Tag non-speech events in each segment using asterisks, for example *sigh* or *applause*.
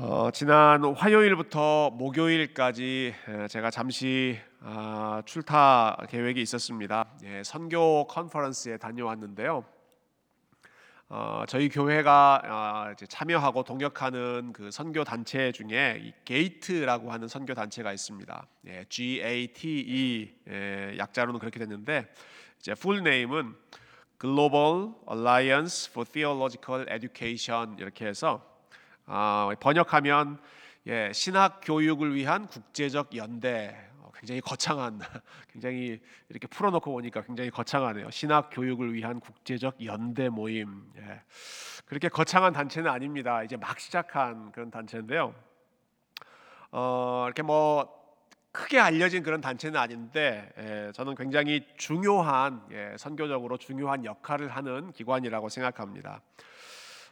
어, 지난 화요일부터 목요일까지 제가 잠시 아, 출타 계획이 있었습니다. 예, 선교 컨퍼런스에 다녀왔는데요. 어, 저희 교회가 아, 참여하고 동역하는 그 선교 단체 중에 이 GATE라고 하는 선교 단체가 있습니다. 예, G A T E 예, 약자로는 그렇게 됐는데 이제 full name은 Global Alliance for Theological Education 이렇게 해서 아, 번역하면 예, 신학 교육을 위한 국제적 연대 어, 굉장히 거창한 *laughs* 굉장히 이렇게 풀어놓고 보니까 굉장히 거창하네요. 신학 교육을 위한 국제적 연대 모임. 예. 그렇게 거창한 단체는 아닙니다. 이제 막 시작한 그런 단체인데요. 어, 이렇게 뭐 크게 알려진 그런 단체는 아닌데 예, 저는 굉장히 중요한 예, 선교적으로 중요한 역할을 하는 기관이라고 생각합니다.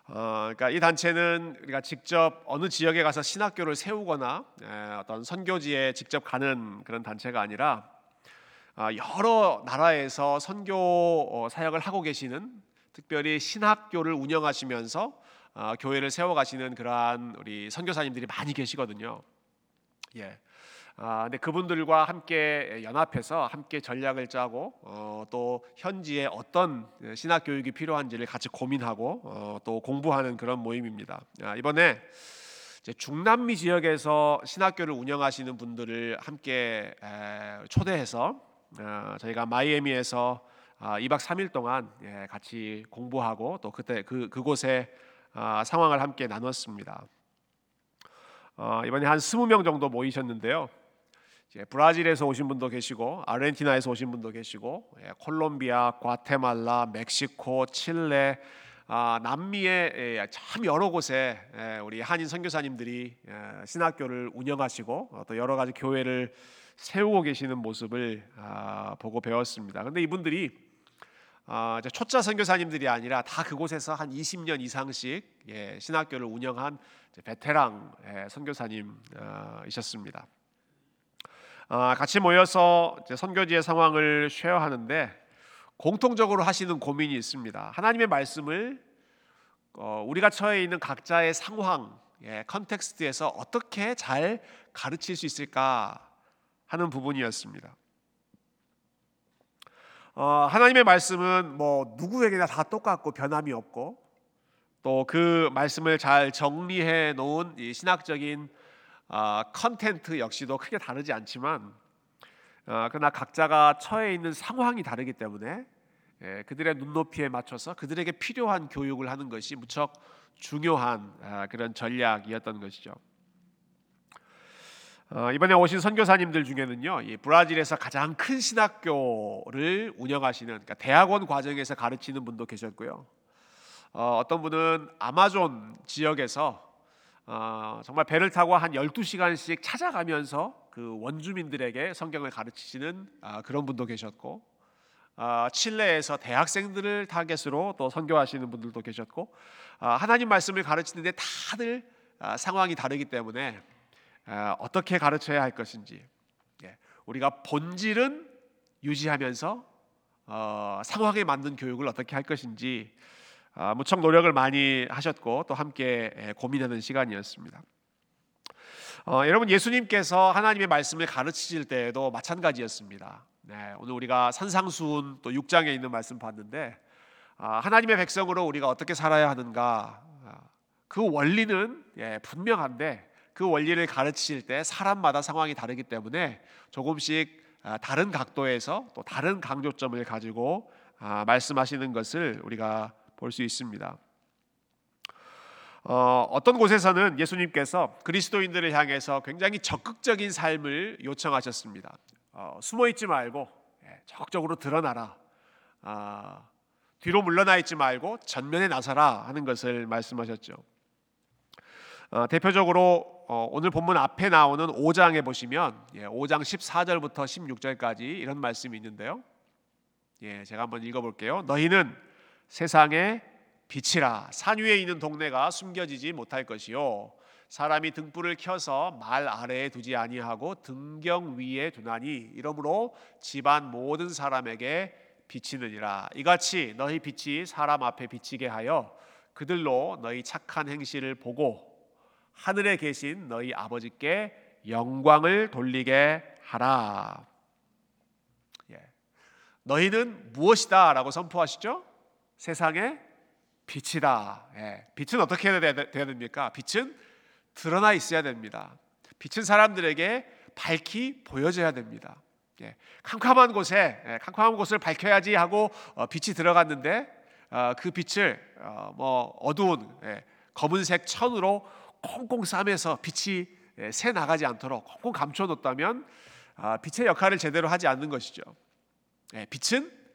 어, 그러니까 이 단체는 우리가 직접 어느 지역에 가서 신학교를 세우거나 에, 어떤 선교지에 직접 가는 그런 단체가 아니라 어, 여러 나라에서 선교 어, 사역을 하고 계시는 특별히 신학교를 운영하시면서 어, 교회를 세워가시는 그러한 우리 선교사님들이 많이 계시거든요. 예. 아, 근데 그분들과 함께 연합해서 함께 전략을 짜고 어, 또 현지에 어떤 신학 교육이 필요한지를 같이 고민하고 어, 또 공부하는 그런 모임입니다. 아, 이번에 중남미 지역에서 신학교를 운영하시는 분들을 함께 에, 초대해서 어, 저희가 마이애미에서 아, 2박 3일 동안 예, 같이 공부하고 또 그때 그 그곳의 아, 상황을 함께 나눴습니다. 어, 이번에 한 20명 정도 모이셨는데요. 브라질에서 오신 분도 계시고 아르헨티나에서 오신 분도 계시고 예, 콜롬비아, 과테말라, 멕시코, 칠레, 아, 남미의 예, 참 여러 곳에 예, 우리 한인 선교사님들이 신학교를 운영하시고 어, 또 여러 가지 교회를 세우고 계시는 모습을 아, 보고 배웠습니다. 근데 이분들이 아, 초짜 선교사님들이 아니라 다 그곳에서 한 20년 이상씩 신학교를 운영한 베테랑 선교사님이셨습니다. 아, 같이 모여서 선교지의 상황을 쉐어하는데 공통적으로 하시는 고민이 있습니다. 하나님의 말씀을 어, 우리가 처해 있는 각자의 상황, 예, context에서 어떻게 잘 가르칠 수 있을까 하는 부분이었습니다. 어, 하나님의 말씀은 뭐 누구에게나 다 똑같고 변함이 없고 또 그 말씀을 잘 정리해 놓은 신학적인 아, content 역시도 크게 다르지 않지만 어, 그러나 각자가 처해 있는 상황이 다르기 때문에 예, 그들의 눈높이에 맞춰서 그들에게 필요한 교육을 하는 것이 무척 중요한 아, 그런 전략이었던 것이죠. 어, 이번에 오신 선교사님들 중에는요, 이 브라질에서 가장 큰 신학교를 운영하시는 그러니까 대학원 과정에서 가르치는 분도 계셨고요. 어, 어떤 분은 아마존 지역에서 어, 정말 배를 타고 한 12시간씩 찾아가면서 그 원주민들에게 성경을 가르치시는 아, 그런 분도 계셨고 아, 칠레에서 대학생들을 타겟으로 또 선교하시는 분들도 계셨고 아, 하나님 말씀을 가르치는데 다들 아, 상황이 다르기 때문에 아, 어떻게 가르쳐야 할 것인지 예, 우리가 본질은 유지하면서 어, 상황에 맞는 교육을 어떻게 할 것인지 아, 무척 노력을 많이 하셨고 또 함께 고민하는 시간이었습니다. 어, 여러분 예수님께서 하나님의 말씀을 가르치실 때에도 마찬가지였습니다. 네, 오늘 우리가 산상수훈 또 6장에 있는 말씀 봤는데 아, 하나님의 백성으로 우리가 어떻게 살아야 하는가 아, 그 원리는 예, 분명한데 그 원리를 가르치실 때 사람마다 상황이 다르기 때문에 조금씩 아, 다른 각도에서 또 다른 강조점을 가지고 아, 말씀하시는 것을 우리가 볼 수 있습니다. 어, 어떤 곳에서는 예수님께서 그리스도인들을 향해서 굉장히 적극적인 삶을 요청하셨습니다. 어, 숨어 있지 말고 예, 적극적으로 드러나라. 아, 뒤로 물러나 있지 말고 전면에 나서라 하는 것을 말씀하셨죠. 어, 대표적으로 어, 오늘 본문 앞에 나오는 5장에 보시면 예, 5장 14절부터 16절까지 이런 말씀이 있는데요. 예, 제가 한번 읽어볼게요. 너희는 세상의 빛이라 산 위에 있는 동네가 숨겨지지 못할 것이요 사람이 등불을 켜서 말 아래에 두지 아니하고 등경 위에 두나니 이러므로 집안 모든 사람에게 비치느니라 이같이 너희 빛이 사람 앞에 비치게 하여 그들로 너희 착한 행실을 보고 하늘에 계신 너희 아버지께 영광을 돌리게 하라. 예. 너희는 무엇이다라고 선포하시죠? 세상의 빛이다. 예. 빛은 어떻게 해야 됩니까? 빛은 드러나 있어야 됩니다. 빛은 사람들에게 밝히 보여져야 됩니다. 예. 캄캄한 곳에 예. 캄캄한 곳을 밝혀야지 하고 어, 빛이 들어갔는데 어, 그 빛을 어, 뭐 어두운 예. 검은색 천으로 꽁꽁 싸매서 빛이 예, 새 나가지 않도록 꽁꽁 감춰놓다면 아, 빛의 역할을 제대로 하지 않는 것이죠. 예, 빛은 아,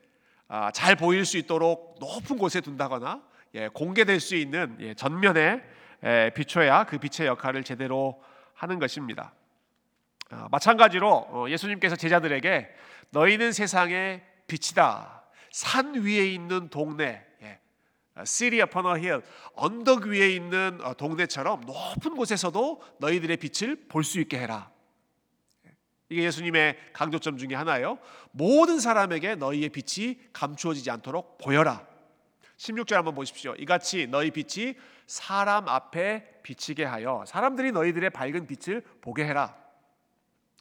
잘 보일 수 있도록 높은 곳에 둔다거나 예, 공개될 수 있는 전면에 비춰야 그 빛의 역할을 제대로 하는 것입니다. 아, 마찬가지로 어, 예수님께서 제자들에게 너희는 세상의 빛이다. 산 위에 있는 동네, City upon a hill, 언덕 위에 있는 어, 동네처럼 높은 곳에서도 너희들의 빛을 볼 수 있게 해라. 이게 예수님의 강조점 중에 하나예요. 모든 사람에게 너희의 빛이 감추어지지 않도록 보여라. 16절 한번 보십시오. 이같이 너희 빛이 사람 앞에 비치게 하여 사람들이 너희들의 밝은 빛을 보게 해라.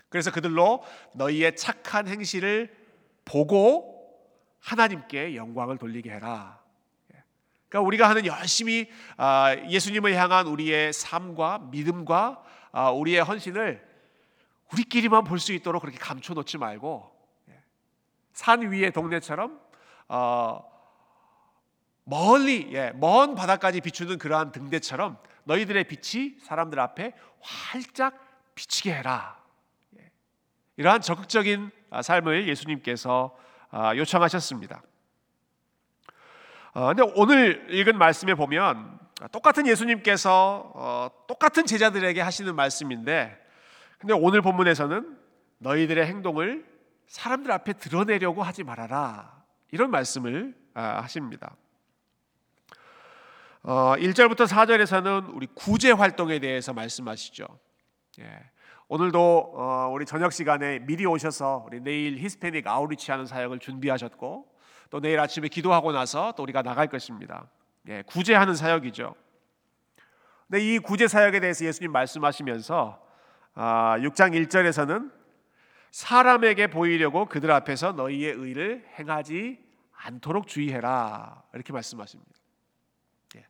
그래서 그들로 너희의 착한 행실을 보고 하나님께 영광을 돌리게 해라. 그러니까 우리가 하는 열심히 아, 예수님을 향한 우리의 삶과 믿음과 아, 우리의 헌신을 우리끼리만 볼 수 있도록 그렇게 감춰놓지 말고 예. 산 위의 동네처럼 어, 멀리 예, 먼 바다까지 비추는 그러한 등대처럼 너희들의 빛이 사람들 앞에 활짝 비치게 해라. 예. 이러한 적극적인 아, 삶을 예수님께서 아, 요청하셨습니다. 어, 근데 오늘 읽은 말씀에 보면 똑같은 예수님께서 어, 똑같은 제자들에게 하시는 말씀인데, 근데 오늘 본문에서는 너희들의 행동을 사람들 앞에 드러내려고 하지 말아라 이런 말씀을 아, 하십니다. 어, 1절부터 4절에서는 우리 구제 활동에 대해서 말씀하시죠. 예. 오늘도 어, 우리 저녁 시간에 미리 오셔서 우리 내일 히스패닉 아우리치 하는 사역을 준비하셨고 또 내일 아침에 기도하고 나서 또 우리가 나갈 것입니다. 예, 구제하는 사역이죠. 근데 이 구제 사역에 대해서 예수님 말씀하시면서 아, 6장 1절에서는 사람에게 보이려고 그들 앞에서 너희의 의를 행하지 않도록 주의해라 이렇게 말씀하십니다. 예.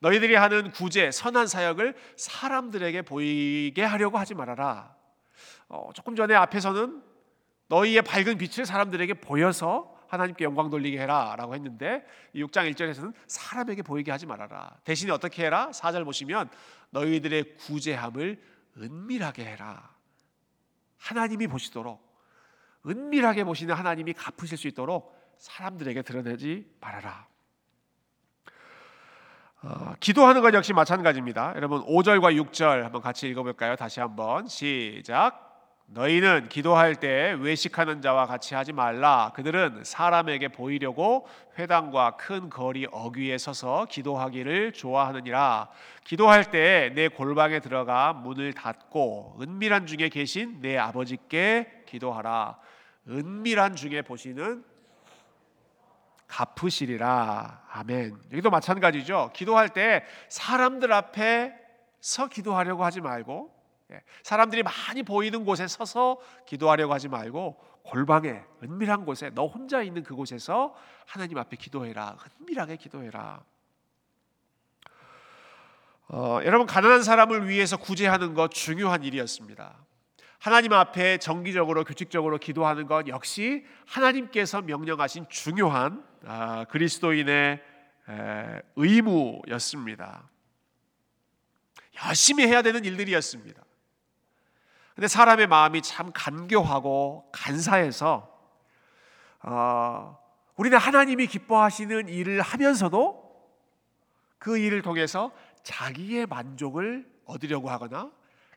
너희들이 하는 구제 선한 사역을 사람들에게 보이게 하려고 하지 말아라. 어, 조금 전에 앞에서는 너희의 밝은 빛을 사람들에게 보여서 하나님께 영광 돌리게 해라라고 했는데 6장 1절에서는 사람에게 보이게 하지 말아라. 대신에 어떻게 해라? 4절 보시면 너희들의 구제함을 은밀하게 해라. 하나님이 보시도록 은밀하게 보시는 하나님이 갚으실 수 있도록 사람들에게 드러내지 말아라. 어, 기도하는 것 역시 마찬가지입니다. 여러분 5절과 6절 한번 같이 읽어볼까요? 다시 한번 시작. 너희는 기도할 때 외식하는 자와 같이 하지 말라. 그들은 사람에게 보이려고 회당과 큰 거리 어귀에 서서 기도하기를 좋아하느니라. 기도할 때 내 골방에 들어가 문을 닫고 은밀한 중에 계신 내 아버지께 기도하라. 은밀한 중에 보시는 갚으시리라. 아멘. 여기도 마찬가지죠. 기도할 때 사람들 앞에 서 기도하려고 하지 말고 예, 사람들이 많이 보이는 곳에 서서 기도하려고 하지 말고 골방에 은밀한 곳에 너 혼자 있는 그곳에서 하나님 앞에 기도해라. 은밀하게 기도해라. 어, 여러분 가난한 사람을 위해서 구제하는 것 중요한 일이었습니다. 하나님 앞에 정기적으로 규칙적으로 기도하는 것 역시 하나님께서 명령하신 중요한 아, 그리스도인의 에, 의무였습니다. 열심히 해야 되는 일들이었습니다. 근데 사람의 마음이 참 간교하고 간사해서 어, 우리는 하나님이 기뻐하시는 일을 하면서도 그 일을 통해서 자기의 만족을 얻으려고 하거나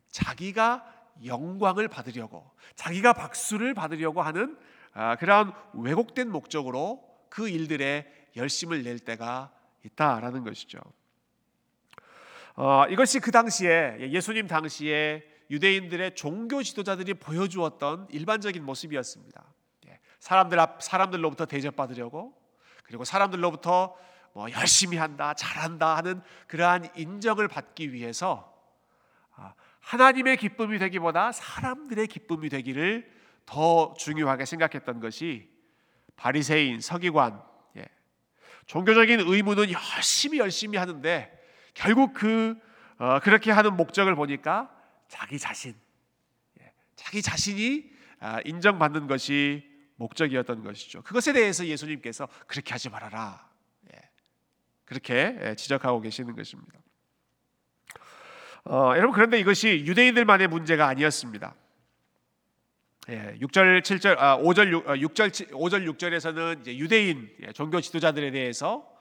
자기가 영광을 받으려고 자기가 박수를 받으려고 하는 아, 그러한 왜곡된 목적으로 그 일들에 열심을 낼 때가 있다라는 것이죠. 어, 이것이 그 당시에 예수님 당시에 유대인들의 종교 지도자들이 보여주었던 일반적인 모습이었습니다. 예, 사람들 앞 사람들로부터 대접받으려고 그리고 사람들로부터 뭐 열심히 한다, 잘한다 하는 그러한 인정을 받기 위해서 아, 하나님의 기쁨이 되기보다 사람들의 기쁨이 되기를 더 중요하게 생각했던 것이 바리새인, 서기관, 예. 종교적인 의무는 열심히 열심히 하는데 결국 그 어, 그렇게 하는 목적을 보니까 자기 자신, 예. 자기 자신이 아, 인정받는 것이 목적이었던 것이죠. 그것에 대해서 예수님께서 그렇게 하지 말아라. 예. 그렇게 예, 지적하고 계시는 것입니다. 어, 여러분 그런데 이것이 유대인들만의 문제가 아니었습니다. 예, 6절 7절 아, 5절 6, 6절 5절 6절에서는 이제 유대인 예, 종교 지도자들에 대해서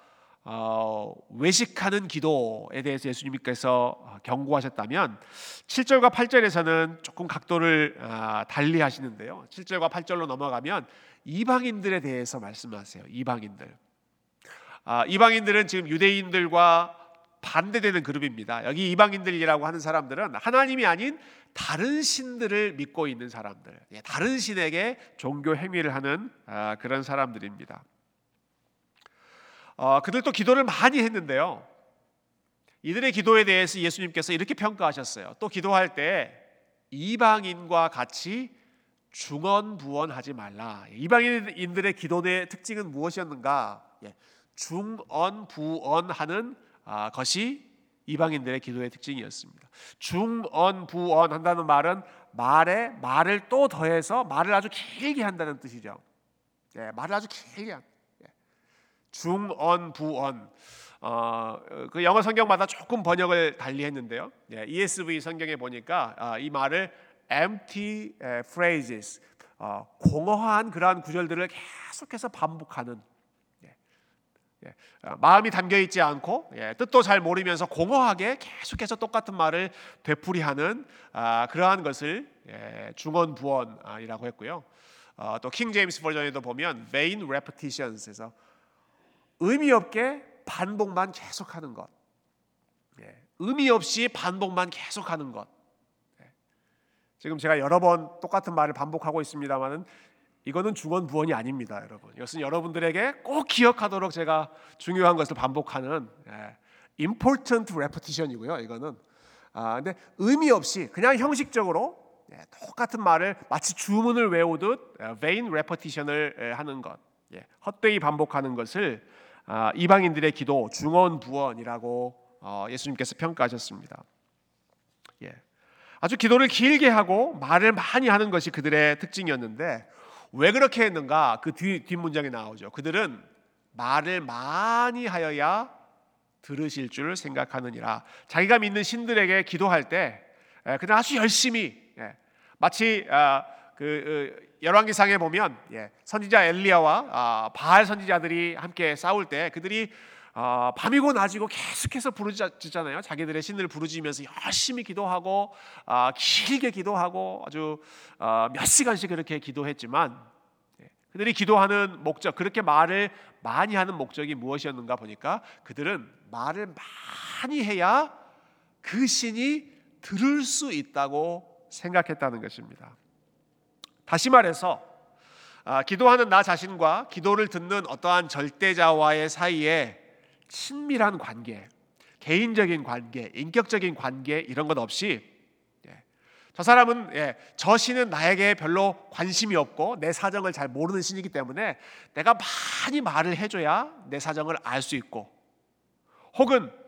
어, 외식하는 기도에 대해서 예수님께서 어, 경고하셨다면 7절과 8절에서는 조금 각도를 아, 달리 하시는데요. 7절과 8절로 넘어가면 이방인들에 대해서 말씀하세요. 이방인들. 아, 이방인들은 지금 유대인들과 반대되는 그룹입니다. 여기 이방인들이라고 하는 사람들은 하나님이 아닌 다른 신들을 믿고 있는 사람들, 예, 다른 신에게 종교 행위를 하는 아, 그런 사람들입니다. 어, 그들도 기도를 많이 했는데요. 이들의 기도에 대해서 예수님께서 이렇게 평가하셨어요. 또 기도할 때 이방인과 같이 중언부언하지 말라. 이방인들의 기도의 특징은 무엇이었는가? 예, 중언부언하는 아, 것이 이방인들의 기도의 특징이었습니다. 중언부언 한다는 말은 말에 말을 또 더해서 말을 아주 길게 한다는 뜻이죠. 예, 말을 아주 길게 한. 예. 중언 부언. 어, 그 영어 성경마다 조금 번역을 달리 했는데요. 예, ESV 성경에 보니까 아, 이 말을 empty phrases, 어, 공허한 그러한 구절들을 계속해서 반복하는 예, 어, 마음이 담겨 있지 않고 예, 뜻도 잘 모르면서 공허하게 계속해서 똑같은 말을 되풀이하는 아, 그러한 것을 예, 중언부언이라고 했고요. 어, 또 킹 제임스 버전에도 보면 vain repetitions에서 의미 없게 반복만 계속하는 것, 예, 의미 없이 반복만 계속하는 것. 예. 지금 제가 여러 번 똑같은 말을 반복하고 있습니다만은 이거는 중언부언이 아닙니다, 여러분. 이것은 여러분들에게 꼭 기억하도록 제가 중요한 것을 반복하는 예, important repetition이고요. 이거는 아, 근데 의미 없이 그냥 형식적으로 예, 똑같은 말을 마치 주문을 외우듯 예, vain repetition을 예, 하는 것, 예, 헛되이 반복하는 것을 아, 이방인들의 기도 중언 부언이라고 어, 예수님께서 평가하셨습니다. 예. 아주 기도를 길게 하고 말을 많이 하는 것이 그들의 특징이었는데 왜 그렇게 했는가? 그 뒤, 뒷문장에 나오죠. 그들은 말을 많이 하여야 들으실 줄 생각하느니라. 자기가 믿는 신들에게 기도할 때 그냥 아주 열심히 예, 마치 아, 그 어, 열왕기상에 보면 예, 선지자 엘리야와 아, 바알 선지자들이 함께 싸울 때 그들이 아, 밤이고 낮이고 계속해서 부르짖잖아요. 자기들의 신을 부르짖으면서 열심히 기도하고 아, 길게 기도하고 아주 아, 몇 시간씩 그렇게 기도했지만 예, 그들이 기도하는 목적 그렇게 말을 많이 하는 목적이 무엇이었는가 보니까 그들은 말을 많이 해야 그 신이 들을 수 있다고 생각했다는 것입니다. 다시 말해서 기도하는 나 자신과 기도를 듣는 어떠한 절대자와의 사이에 친밀한 관계, 개인적인 관계, 인격적인 관계 이런 것 없이 예, 저 사람은 예, 저 신은 나에게 별로 관심이 없고 내 사정을 잘 모르는 신이기 때문에 내가 많이 말을 해줘야 내 사정을 알 수 있고 혹은 예,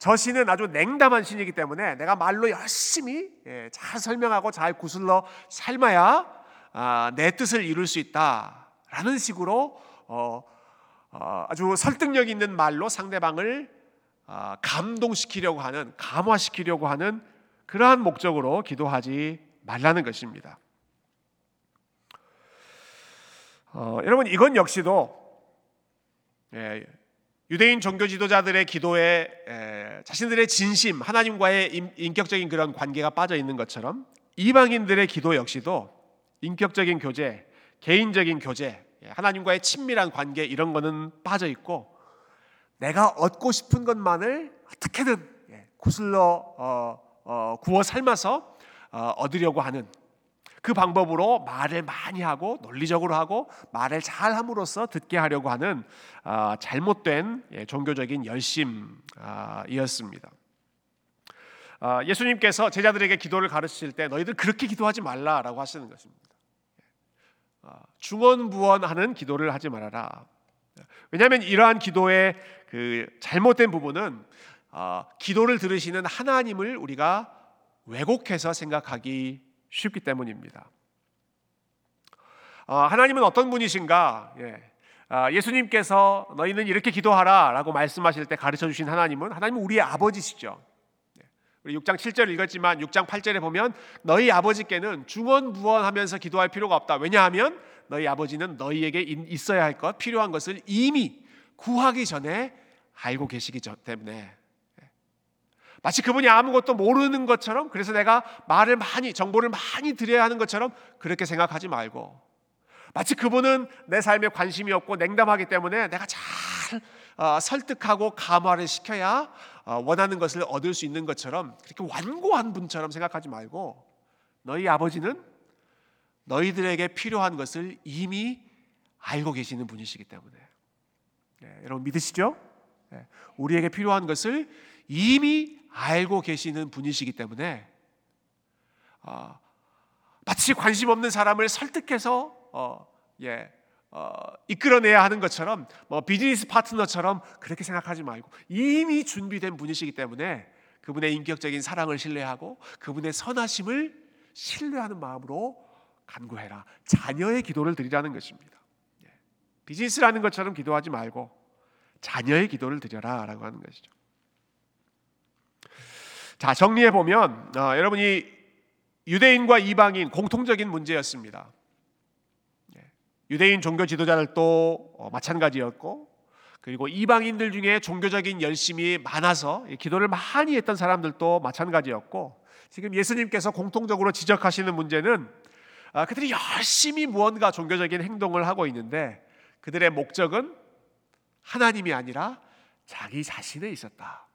저 신은 아주 냉담한 신이기 때문에 내가 말로 열심히 예, 잘 설명하고 잘 구슬러 삶아야 아, 내 뜻을 이룰 수 있다라는 식으로 어, 어, 아주 설득력 있는 말로 상대방을 어, 감동시키려고 하는 감화시키려고 하는 그러한 목적으로 기도하지 말라는 것입니다. 어, 여러분 이건 역시도 예, 유대인 종교 지도자들의 기도에 예, 자신들의 진심 하나님과의 인, 인격적인 그런 관계가 빠져 있는 것처럼 이방인들의 기도 역시도 인격적인 교제, 개인적인 교제, 예, 하나님과의 친밀한 관계 이런 거는 빠져 있고 내가 얻고 싶은 것만을 어떻게든 예, 구슬러 어, 어, 구워 삶아서 어, 얻으려고 하는 그 방법으로 말을 많이 하고 논리적으로 하고 말을 잘 함으로써 듣게 하려고 하는 아, 잘못된 예, 종교적인 열심이었습니다. 아, 예수님께서 제자들에게 기도를 가르치실 때 너희들 그렇게 기도하지 말라라고 하시는 것입니다. 아, 중언부언하는 기도를 하지 말아라. 왜냐하면 이러한 기도의 그 잘못된 부분은 아, 기도를 들으시는 하나님을 우리가 왜곡해서 생각하기 쉽기 때문입니다. 하나님은 어떤 분이신가? 예. 예수님께서 너희는 이렇게 기도하라라고 말씀하실 때 가르쳐 주신 하나님은 하나님은 우리의 아버지시죠. 우리 6장 7절 읽었지만 6장 8절에 보면 너희 아버지께는 중언부언하면서 기도할 필요가 없다. 왜냐하면 너희 아버지는 너희에게 있어야 할 것, 필요한 것을 이미 구하기 전에 알고 계시기 때문에 마치 그분이 아무것도 모르는 것처럼 그래서 내가 말을 많이 정보를 많이 드려야 하는 것처럼 그렇게 생각하지 말고 마치 그분은 내 삶에 관심이 없고 냉담하기 때문에 내가 잘 어, 설득하고 감화를 시켜야 어, 원하는 것을 얻을 수 있는 것처럼 그렇게 완고한 분처럼 생각하지 말고 너희 아버지는 너희들에게 필요한 것을 이미 알고 계시는 분이시기 때문에 네, 여러분 믿으시죠? 네, 우리에게 필요한 것을 이미 알고 계시는 분이시기 때문에 어, 마치 관심 없는 사람을 설득해서 어, 예, 어, 이끌어내야 하는 것처럼 뭐 비즈니스 파트너처럼 그렇게 생각하지 말고 이미 준비된 분이시기 때문에 그분의 인격적인 사랑을 신뢰하고 그분의 선하심을 신뢰하는 마음으로 간구해라. 자녀의 기도를 드리라는 것입니다. 예. 비즈니스라는 것처럼 기도하지 말고 자녀의 기도를 드려라라고 하는 것이죠. 자 정리해 보면 어, 여러분이 유대인과 이방인 공통적인 문제였습니다. 유대인 종교 지도자들도 어, 마찬가지였고 그리고 이방인들 중에 종교적인 열심이 많아서 기도를 많이 했던 사람들도 마찬가지였고 지금 예수님께서 공통적으로 지적하시는 문제는 아, 그들이 열심히 무언가 종교적인 행동을 하고 있는데 그들의 목적은 하나님이 아니라 자기 자신에 있었다.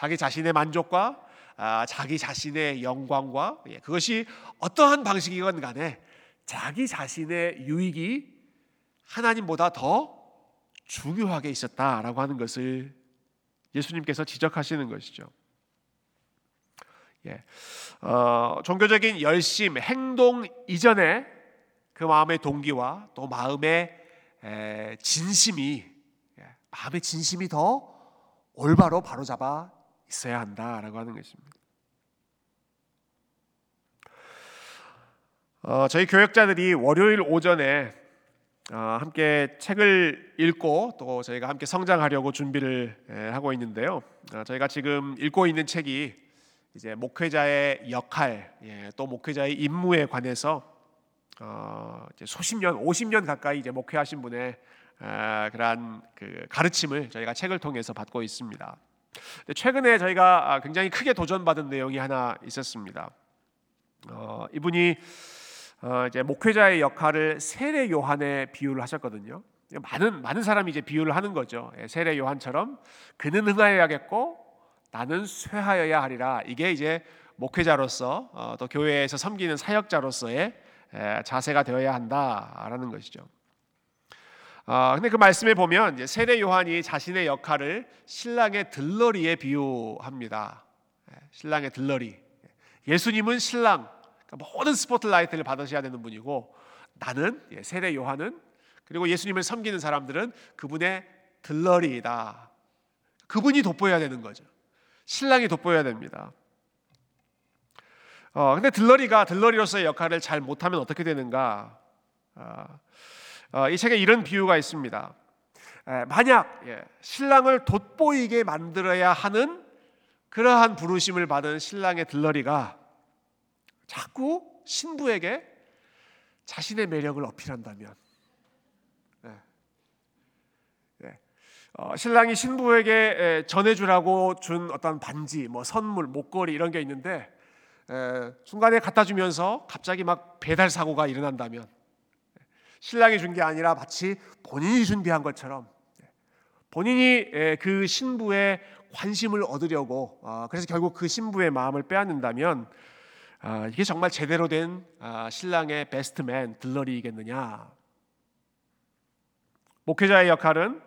예, 자기 자신의 만족과 아, 자기 자신의 영광과 예, 그것이 어떠한 방식이건 간에 자기 자신의 유익이 하나님보다 더 중요하게 있었다라고 하는 것을 예수님께서 지적하시는 것이죠. 예, 어, 종교적인 열심, 행동 이전에 그 마음의 동기와 또 마음의 에, 진심이 예, 마음의 진심이 더 올바로 바로잡아 있어야 한다라고 하는 것입니다. 어, 저희 교역자들이 월요일 오전에 어, 함께 책을 읽고 또 저희가 함께 성장하려고 준비를 예, 하고 있는데요. 어, 저희가 지금 읽고 있는 책이 이제 목회자의 역할, 예, 또 목회자의 임무에 관해서 어, 이제 수십 년, 50년 가까이 이제 목회하신 분의 아, 그러한 그 가르침을 저희가 책을 통해서 받고 있습니다. 최근에 저희가 아, 굉장히 크게 도전받은 내용이 하나 있었습니다. 어, 이분이 어, 이제 목회자의 역할을 세례 요한에 비유를 하셨거든요. 많은 많은 사람이 이제 비유를 하는 거죠. 예, 세례 요한처럼 그는 흥하여야겠고 나는 쇠하여야 하리라. 이게 이제 목회자로서 어, 또 교회에서 섬기는 사역자로서의 에, 자세가 되어야 한다라는 것이죠. 아 근데 그 말씀에 보면 세례 요한이 자신의 역할을 신랑의 들러리에 비유합니다. 예, 신랑의 들러리. 예수님은 신랑, 그러니까 모든 스포트라이트를 받으셔야 되는 분이고 나는 예, 세례 요한은 그리고 예수님을 섬기는 사람들은 그분의 들러리이다. 그분이 돋보여야 되는 거죠. 신랑이 돋보여야 됩니다. 어, 근데 들러리가 들러리로서의 역할을 잘 못하면 어떻게 되는가? 어, 어, 이 책에 이런 비유가 있습니다. 에, 만약 예, 신랑을 돋보이게 만들어야 하는 그러한 부르심을 받은 신랑의 들러리가 자꾸 신부에게 자신의 매력을 어필한다면 네. 네. 어, 신랑이 신부에게 전해주라고 준 어떤 반지, 뭐 선물, 목걸이 이런 게 있는데 에, 순간에 갖다 주면서 갑자기 막 배달 사고가 일어난다면 신랑이 준 게 아니라 마치 본인이 준비한 것처럼 본인이 그 신부의 관심을 얻으려고 어, 그래서 결국 그 신부의 마음을 빼앗는다면 아, 이게 정말 제대로 된 아, 신랑의 베스트맨 들러리이겠느냐? 목회자의 역할은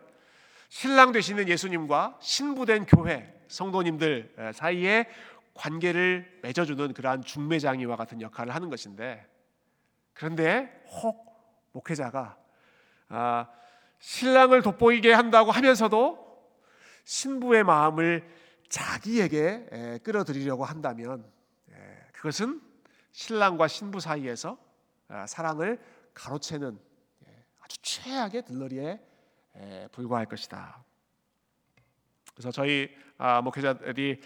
신랑 되시는 예수님과 신부된 교회 성도님들 사이에 관계를 맺어주는 그러한 중매장이와 같은 역할을 하는 것인데 그런데 혹 목회자가 아, 신랑을 돋보이게 한다고 하면서도 신부의 마음을 자기에게 끌어들이려고 한다면 그것은 신랑과 신부 사이에서 아, 사랑을 가로채는 아주 최악의 들러리에 불과할 것이다. 그래서 저희 아, 목회자들이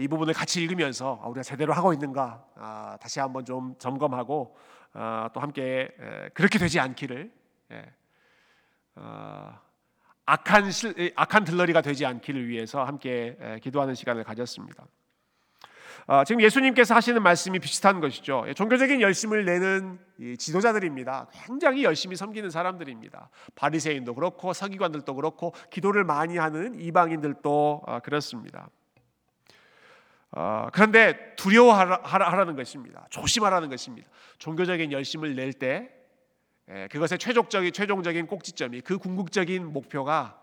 이 부분을 같이 읽으면서 아, 우리가 제대로 하고 있는가 아, 다시 한번 좀 점검하고 아, 또 함께 그렇게 되지 않기를 예, 악한 악한 들러리가 되지 않기를 위해서 함께 기도하는 시간을 가졌습니다. 아, 지금 예수님께서 하시는 말씀이 비슷한 것이죠. 예, 종교적인 열심을 내는 지도자들입니다. 굉장히 열심히 섬기는 사람들입니다. 바리새인도 그렇고 서기관들도 그렇고 기도를 많이 하는 이방인들도 아, 그렇습니다. 아, 그런데 두려워하라는 것입니다. 조심하라는 것입니다. 종교적인 열심을 낼때 예, 그것의 최종적인 최종적인 꼭지점이 그 궁극적인 목표가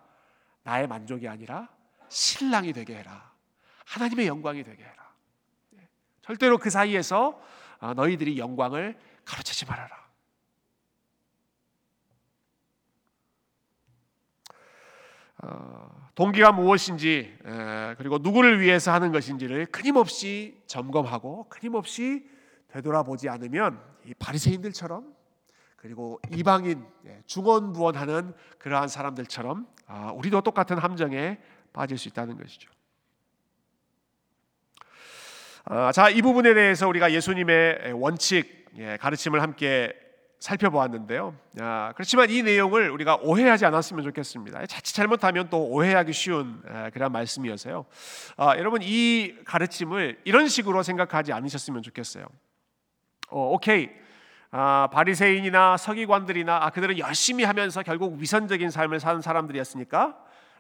나의 만족이 아니라 신랑이 되게 해라. 하나님의 영광이 되게 해라. 절대로 그 사이에서 아, 너희들이 영광을 가로채지 말아라. 어, 동기가 무엇인지 그리고 누구를 위해서 하는 것인지를 끊임없이 점검하고 끊임없이 되돌아보지 않으면 이 바리새인들처럼 그리고 이방인 예, 중언부언하는 그러한 사람들처럼 아, 우리도 똑같은 함정에 빠질 수 있다는 것이죠. 아, 자, 이 부분에 대해서 우리가 예수님의 원칙 예, 가르침을 함께 살펴보았는데요. 아, 그렇지만 이 내용을 우리가 오해하지 않았으면 좋겠습니다. 자칫 잘못하면 또 오해하기 쉬운 그런 말씀이어서요. 아, 여러분 이 가르침을 이런 식으로 생각하지 않으셨으면 좋겠어요. 어, 오케이. 아, 바리새인이나 서기관들이나 아, 그들은 열심히 하면서 결국 위선적인 삶을 사는 사람들이었으니까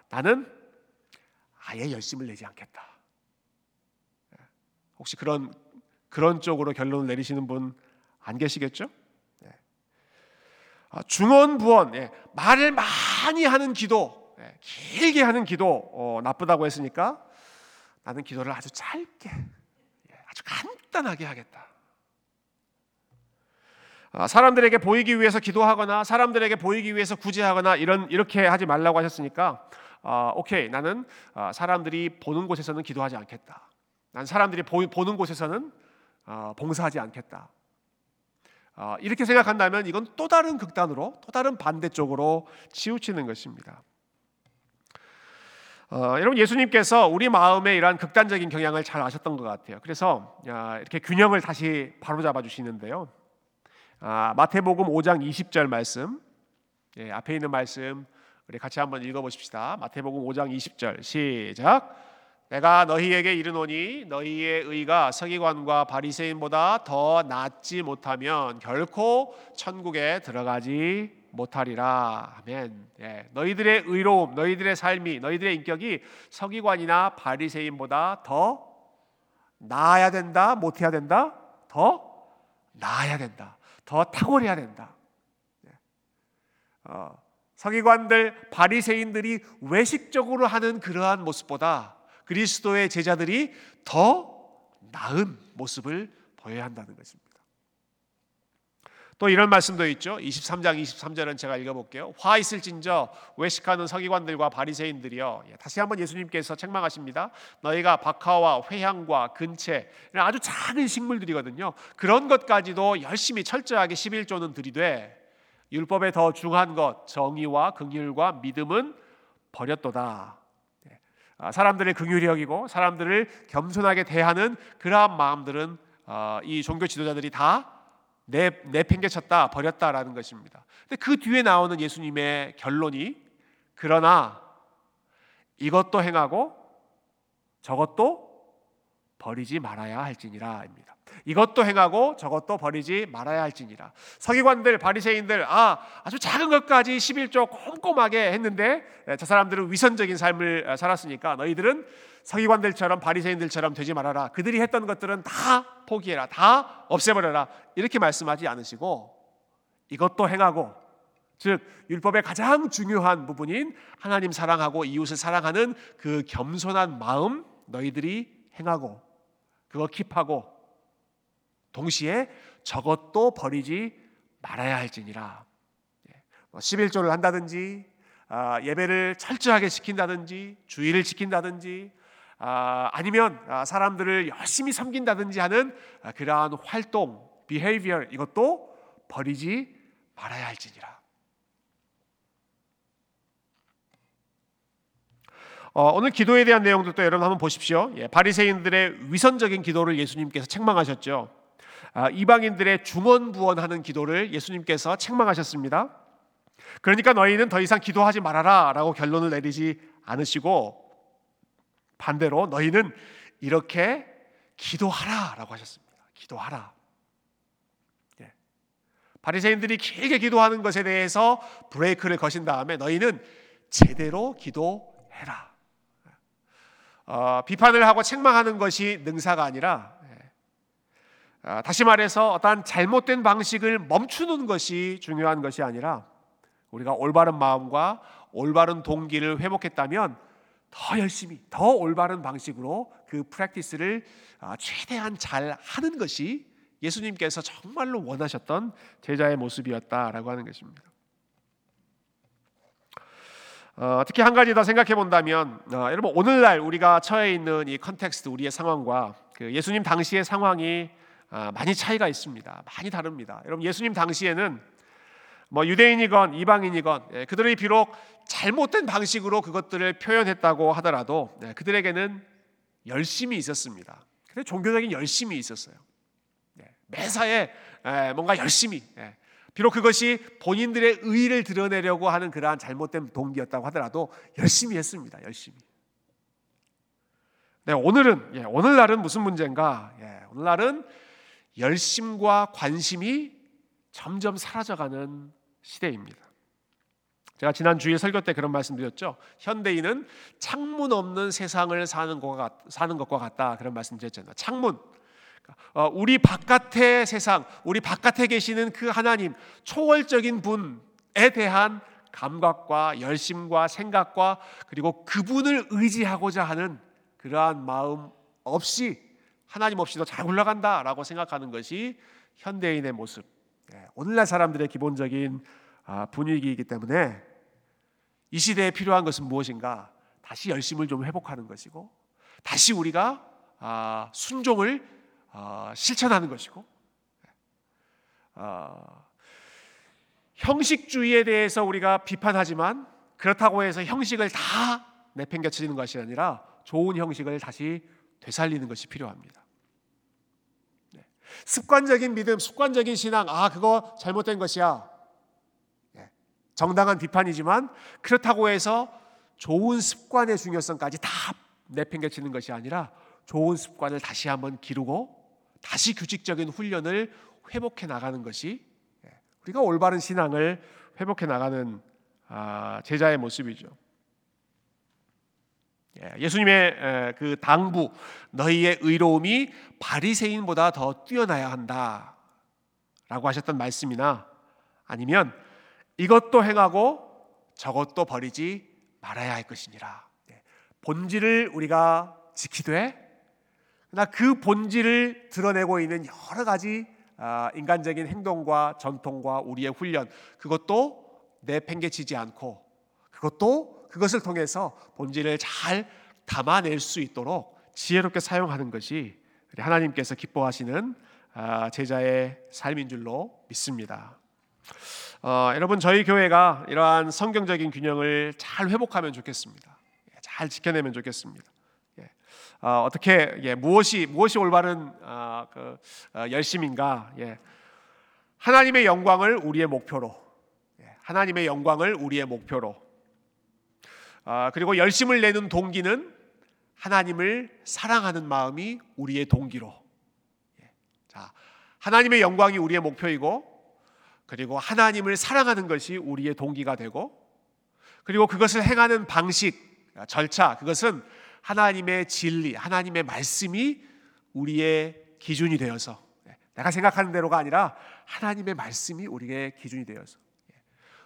나는 아예 열심을 내지 않겠다. 혹시 그런 그런 쪽으로 결론을 내리시는 분 안 계시겠죠? 네. 아, 중언부언 예, 말을 많이 하는 기도, 예, 길게 하는 기도 어, 나쁘다고 했으니까 나는 기도를 아주 짧게, 예, 아주 간단하게 하겠다. 아, 사람들에게 보이기 위해서 기도하거나 사람들에게 보이기 위해서 구제하거나 이런 이렇게 하지 말라고 하셨으니까 아, 오케이 나는 아, 사람들이 보는 곳에서는 기도하지 않겠다. 난 사람들이 보 는 곳에서는 어, 봉사하지 않겠다. 어, 이렇게 생각한다면 이건 또 다른 극단으로 또 다른 반대쪽으로 치우치는 것입니다. 어, 여러분 예수님께서 우리 마음에 이러한 극단적인 경향을 잘 아셨던 것 같아요. 그래서 야, 이렇게 균형을 다시 바로잡아 주시는데요. 아, 마태복음 5장 20절 말씀, 예, 앞에 있는 말씀 우리 같이 한번 읽어보십시다. 마태복음 5장 20절 시작. 내가 너희에게 이르노니 너희의 의가 서기관과 바리새인보다 더 낫지 못하면 결코 천국에 들어가지 못하리라. 아멘. 예, 너희들의 의로움, 너희들의 삶이, 너희들의 인격이 서기관이나 바리새인보다 더 나아야 된다, 못해야 된다, 더 나아야 된다, 더 탁월해야 된다. 예. 어, 서기관들, 바리새인들이 외식적으로 하는 그러한 모습보다 그리스도의 제자들이 더 나은 모습을 보여야 한다는 것입니다. 또 이런 말씀도 있죠. 23장 23절은 제가 읽어볼게요. 화 있을진저 외식하는 서기관들과 바리새인들이여. 예, 다시 한번 예수님께서 책망하십니다. 너희가 박하와 회향과 근채 아주 작은 식물들이거든요. 그런 것까지도 열심히 철저하게 11조는 들이되 율법에 더 중한 것 정의와 긍휼과 믿음은 버렸도다. 아, 사람들의 긍휼히 여기고 사람들을 겸손하게 대하는 그러한 마음들은 아, 이 종교 지도자들이 다 내, 내팽개쳤다 버렸다라는 것입니다. 근데 그 뒤에 나오는 예수님의 결론이 그러나 이것도 행하고 저것도 버리지 말아야 할지니라입니다. 이것도 행하고 저것도 버리지 말아야 할지니라. 서기관들, 바리새인들 아 아주 작은 것까지 11조 꼼꼼하게 했는데 저 사람들은 위선적인 삶을 살았으니까 너희들은 서기관들처럼 바리새인들처럼 되지 말아라. 그들이 했던 것들은 다 포기해라. 다 없애버려라. 이렇게 말씀하지 않으시고 이것도 행하고 즉 율법의 가장 중요한 부분인 하나님 사랑하고 이웃을 사랑하는 그 겸손한 마음 너희들이 행하고 그거 킵하고 동시에 저것도 버리지 말아야 할지니라. 11조를 예. 뭐 한다든지 아, 예배를 철저하게 지킨다든지 주의를 지킨다든지 아, 아니면 아, 사람들을 열심히 섬긴다든지 하는 그러한 활동, behavior 이것도 버리지 말아야 할지니라. 어, 오늘 기도에 대한 내용들도 여러분 한번 보십시오. 예, 바리새인들의 위선적인 기도를 예수님께서 책망하셨죠. 아, 이방인들의 중언부언하는 기도를 예수님께서 책망하셨습니다. 그러니까 너희는 더 이상 기도하지 말아라라고 결론을 내리지 않으시고 반대로 너희는 이렇게 기도하라라고 하셨습니다. 기도하라. 예. 바리새인들이 길게 기도하는 것에 대해서 브레이크를 거신 다음에 너희는 제대로 기도해라. 어, 비판을 하고 책망하는 것이 능사가 아니라 다시 말해서 어떠한 잘못된 방식을 멈추는 것이 중요한 것이 아니라 우리가 올바른 마음과 올바른 동기를 회복했다면 더 열심히 더 올바른 방식으로 그 프랙티스를 아, 최대한 잘 하는 것이 예수님께서 정말로 원하셨던 제자의 모습이었다라고 하는 것입니다. 어, 특히 한 가지 더 생각해 본다면 어, 여러분 오늘날 우리가 처해 있는 이 context 우리의 상황과 그 예수님 당시의 상황이 어, 많이 차이가 있습니다. 많이 다릅니다. 여러분 예수님 당시에는 뭐 유대인이건 이방인이건 예, 그들이 비록 잘못된 방식으로 그것들을 표현했다고 하더라도 예, 그들에게는 열심이 있었습니다. 근데 종교적인 열심이 있었어요. 예, 매사에 예, 뭔가 열심히 예, 비록 그것이 본인들의 의의를 드러내려고 하는 그러한 잘못된 동기였다고 하더라도 열심히 했습니다. 열심히. 네, 오늘은 예, 오늘날은 무슨 문제인가? 예, 오늘날은 열심과 관심이 점점 사라져가는 시대입니다. 제가 지난 주에 설교 때 그런 말씀드렸죠. 현대인은 창문 없는 세상을 사는 것과, 같다 그런 말씀드렸잖아요. 창문. 어, 우리 바깥의 세상, 우리 바깥에 계시는 그 하나님 초월적인 분에 대한 감각과 열심과 생각과 그리고 그분을 의지하고자 하는 그러한 마음 없이 하나님 없이도 잘 올라간다라고 생각하는 것이 현대인의 모습. 예, 오늘날 사람들의 기본적인 아, 분위기이기 때문에 이 시대에 필요한 것은 무엇인가? 다시 열심을 좀 회복하는 것이고, 다시 우리가 아, 순종을 아, 실천하는 것이고, 형식주의에 대해서 우리가 비판하지만 그렇다고 해서 형식을 다 내팽개치는 것이 아니라 좋은 형식을 다시 되살리는 것이 필요합니다. 습관적인 믿음, 습관적인 신앙, 아, 그거 잘못된 것이야. 예, 정당한 비판이지만 그렇다고 해서 좋은 습관의 중요성까지 다 내팽개치는 것이 아니라 좋은 습관을 다시 한번 기르고 다시 규칙적인 훈련을 회복해 나가는 것이 예, 우리가 올바른 신앙을 회복해 나가는 아, 제자의 모습이죠. 예, 예수님의 그 당부 너희의 의로움이 바리새인보다 더 뛰어나야 한다라고 하셨던 말씀이나 아니면 이것도 행하고 저것도 버리지 말아야 할 것이니라. 예, 본질을 우리가 지키되 그러나 그 본질을 드러내고 있는 여러 가지 아, 인간적인 행동과 전통과 우리의 훈련 그것도 내팽개치지 않고 그것도 그것을 통해서 본질을 잘 담아낼 수 있도록 지혜롭게 사용하는 것이 하나님께서 기뻐하시는 아, 제자의 삶인 줄로 믿습니다. 어, 여러분 저희 교회가 이러한 성경적인 균형을 잘 회복하면 좋겠습니다. 예, 잘 지켜내면 좋겠습니다. 예, 어, 떻게 예, 무엇이 무엇이 올바른 어, 그, 어, 열심인가? 예, 하나님의 영광을 우리의 목표로, 예, 하나님의 영광을 우리의 목표로 아, 그리고 열심을 내는 동기는 하나님을 사랑하는 마음이 우리의 동기로. 예. 자, 하나님의 영광이 우리의 목표이고, 그리고 하나님을 사랑하는 것이 우리의 동기가 되고, 그리고 그것을 행하는 방식, 절차, 그것은 하나님의 진리, 하나님의 말씀이 우리의 기준이 되어서, 예. 내가 생각하는 대로가 아니라 하나님의 말씀이 우리의 기준이 되어서, 예.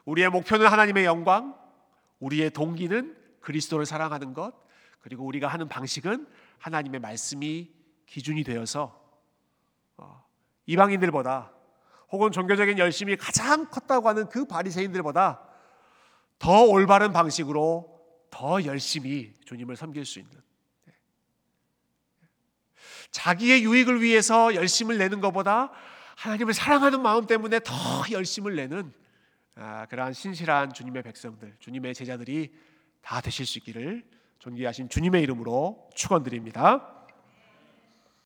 우리의 목표는 하나님의 영광, 우리의 동기는 그리스도를 사랑하는 것, 그리고 우리가 하는 방식은 하나님의 말씀이 기준이 되어서 어, 이방인들보다 혹은 종교적인 열심이 가장 컸다고 하는 그 바리새인들보다 더 올바른 방식으로 더 열심히 주님을 섬길 수 있는. 자기의 유익을 위해서 열심을 내는 것보다 하나님을 사랑하는 마음 때문에 더 열심을 내는 아, 그러한 신실한 주님의 백성들, 주님의 제자들이 다 되실 수 있기를 존귀하신 주님의 이름으로 축원드립니다.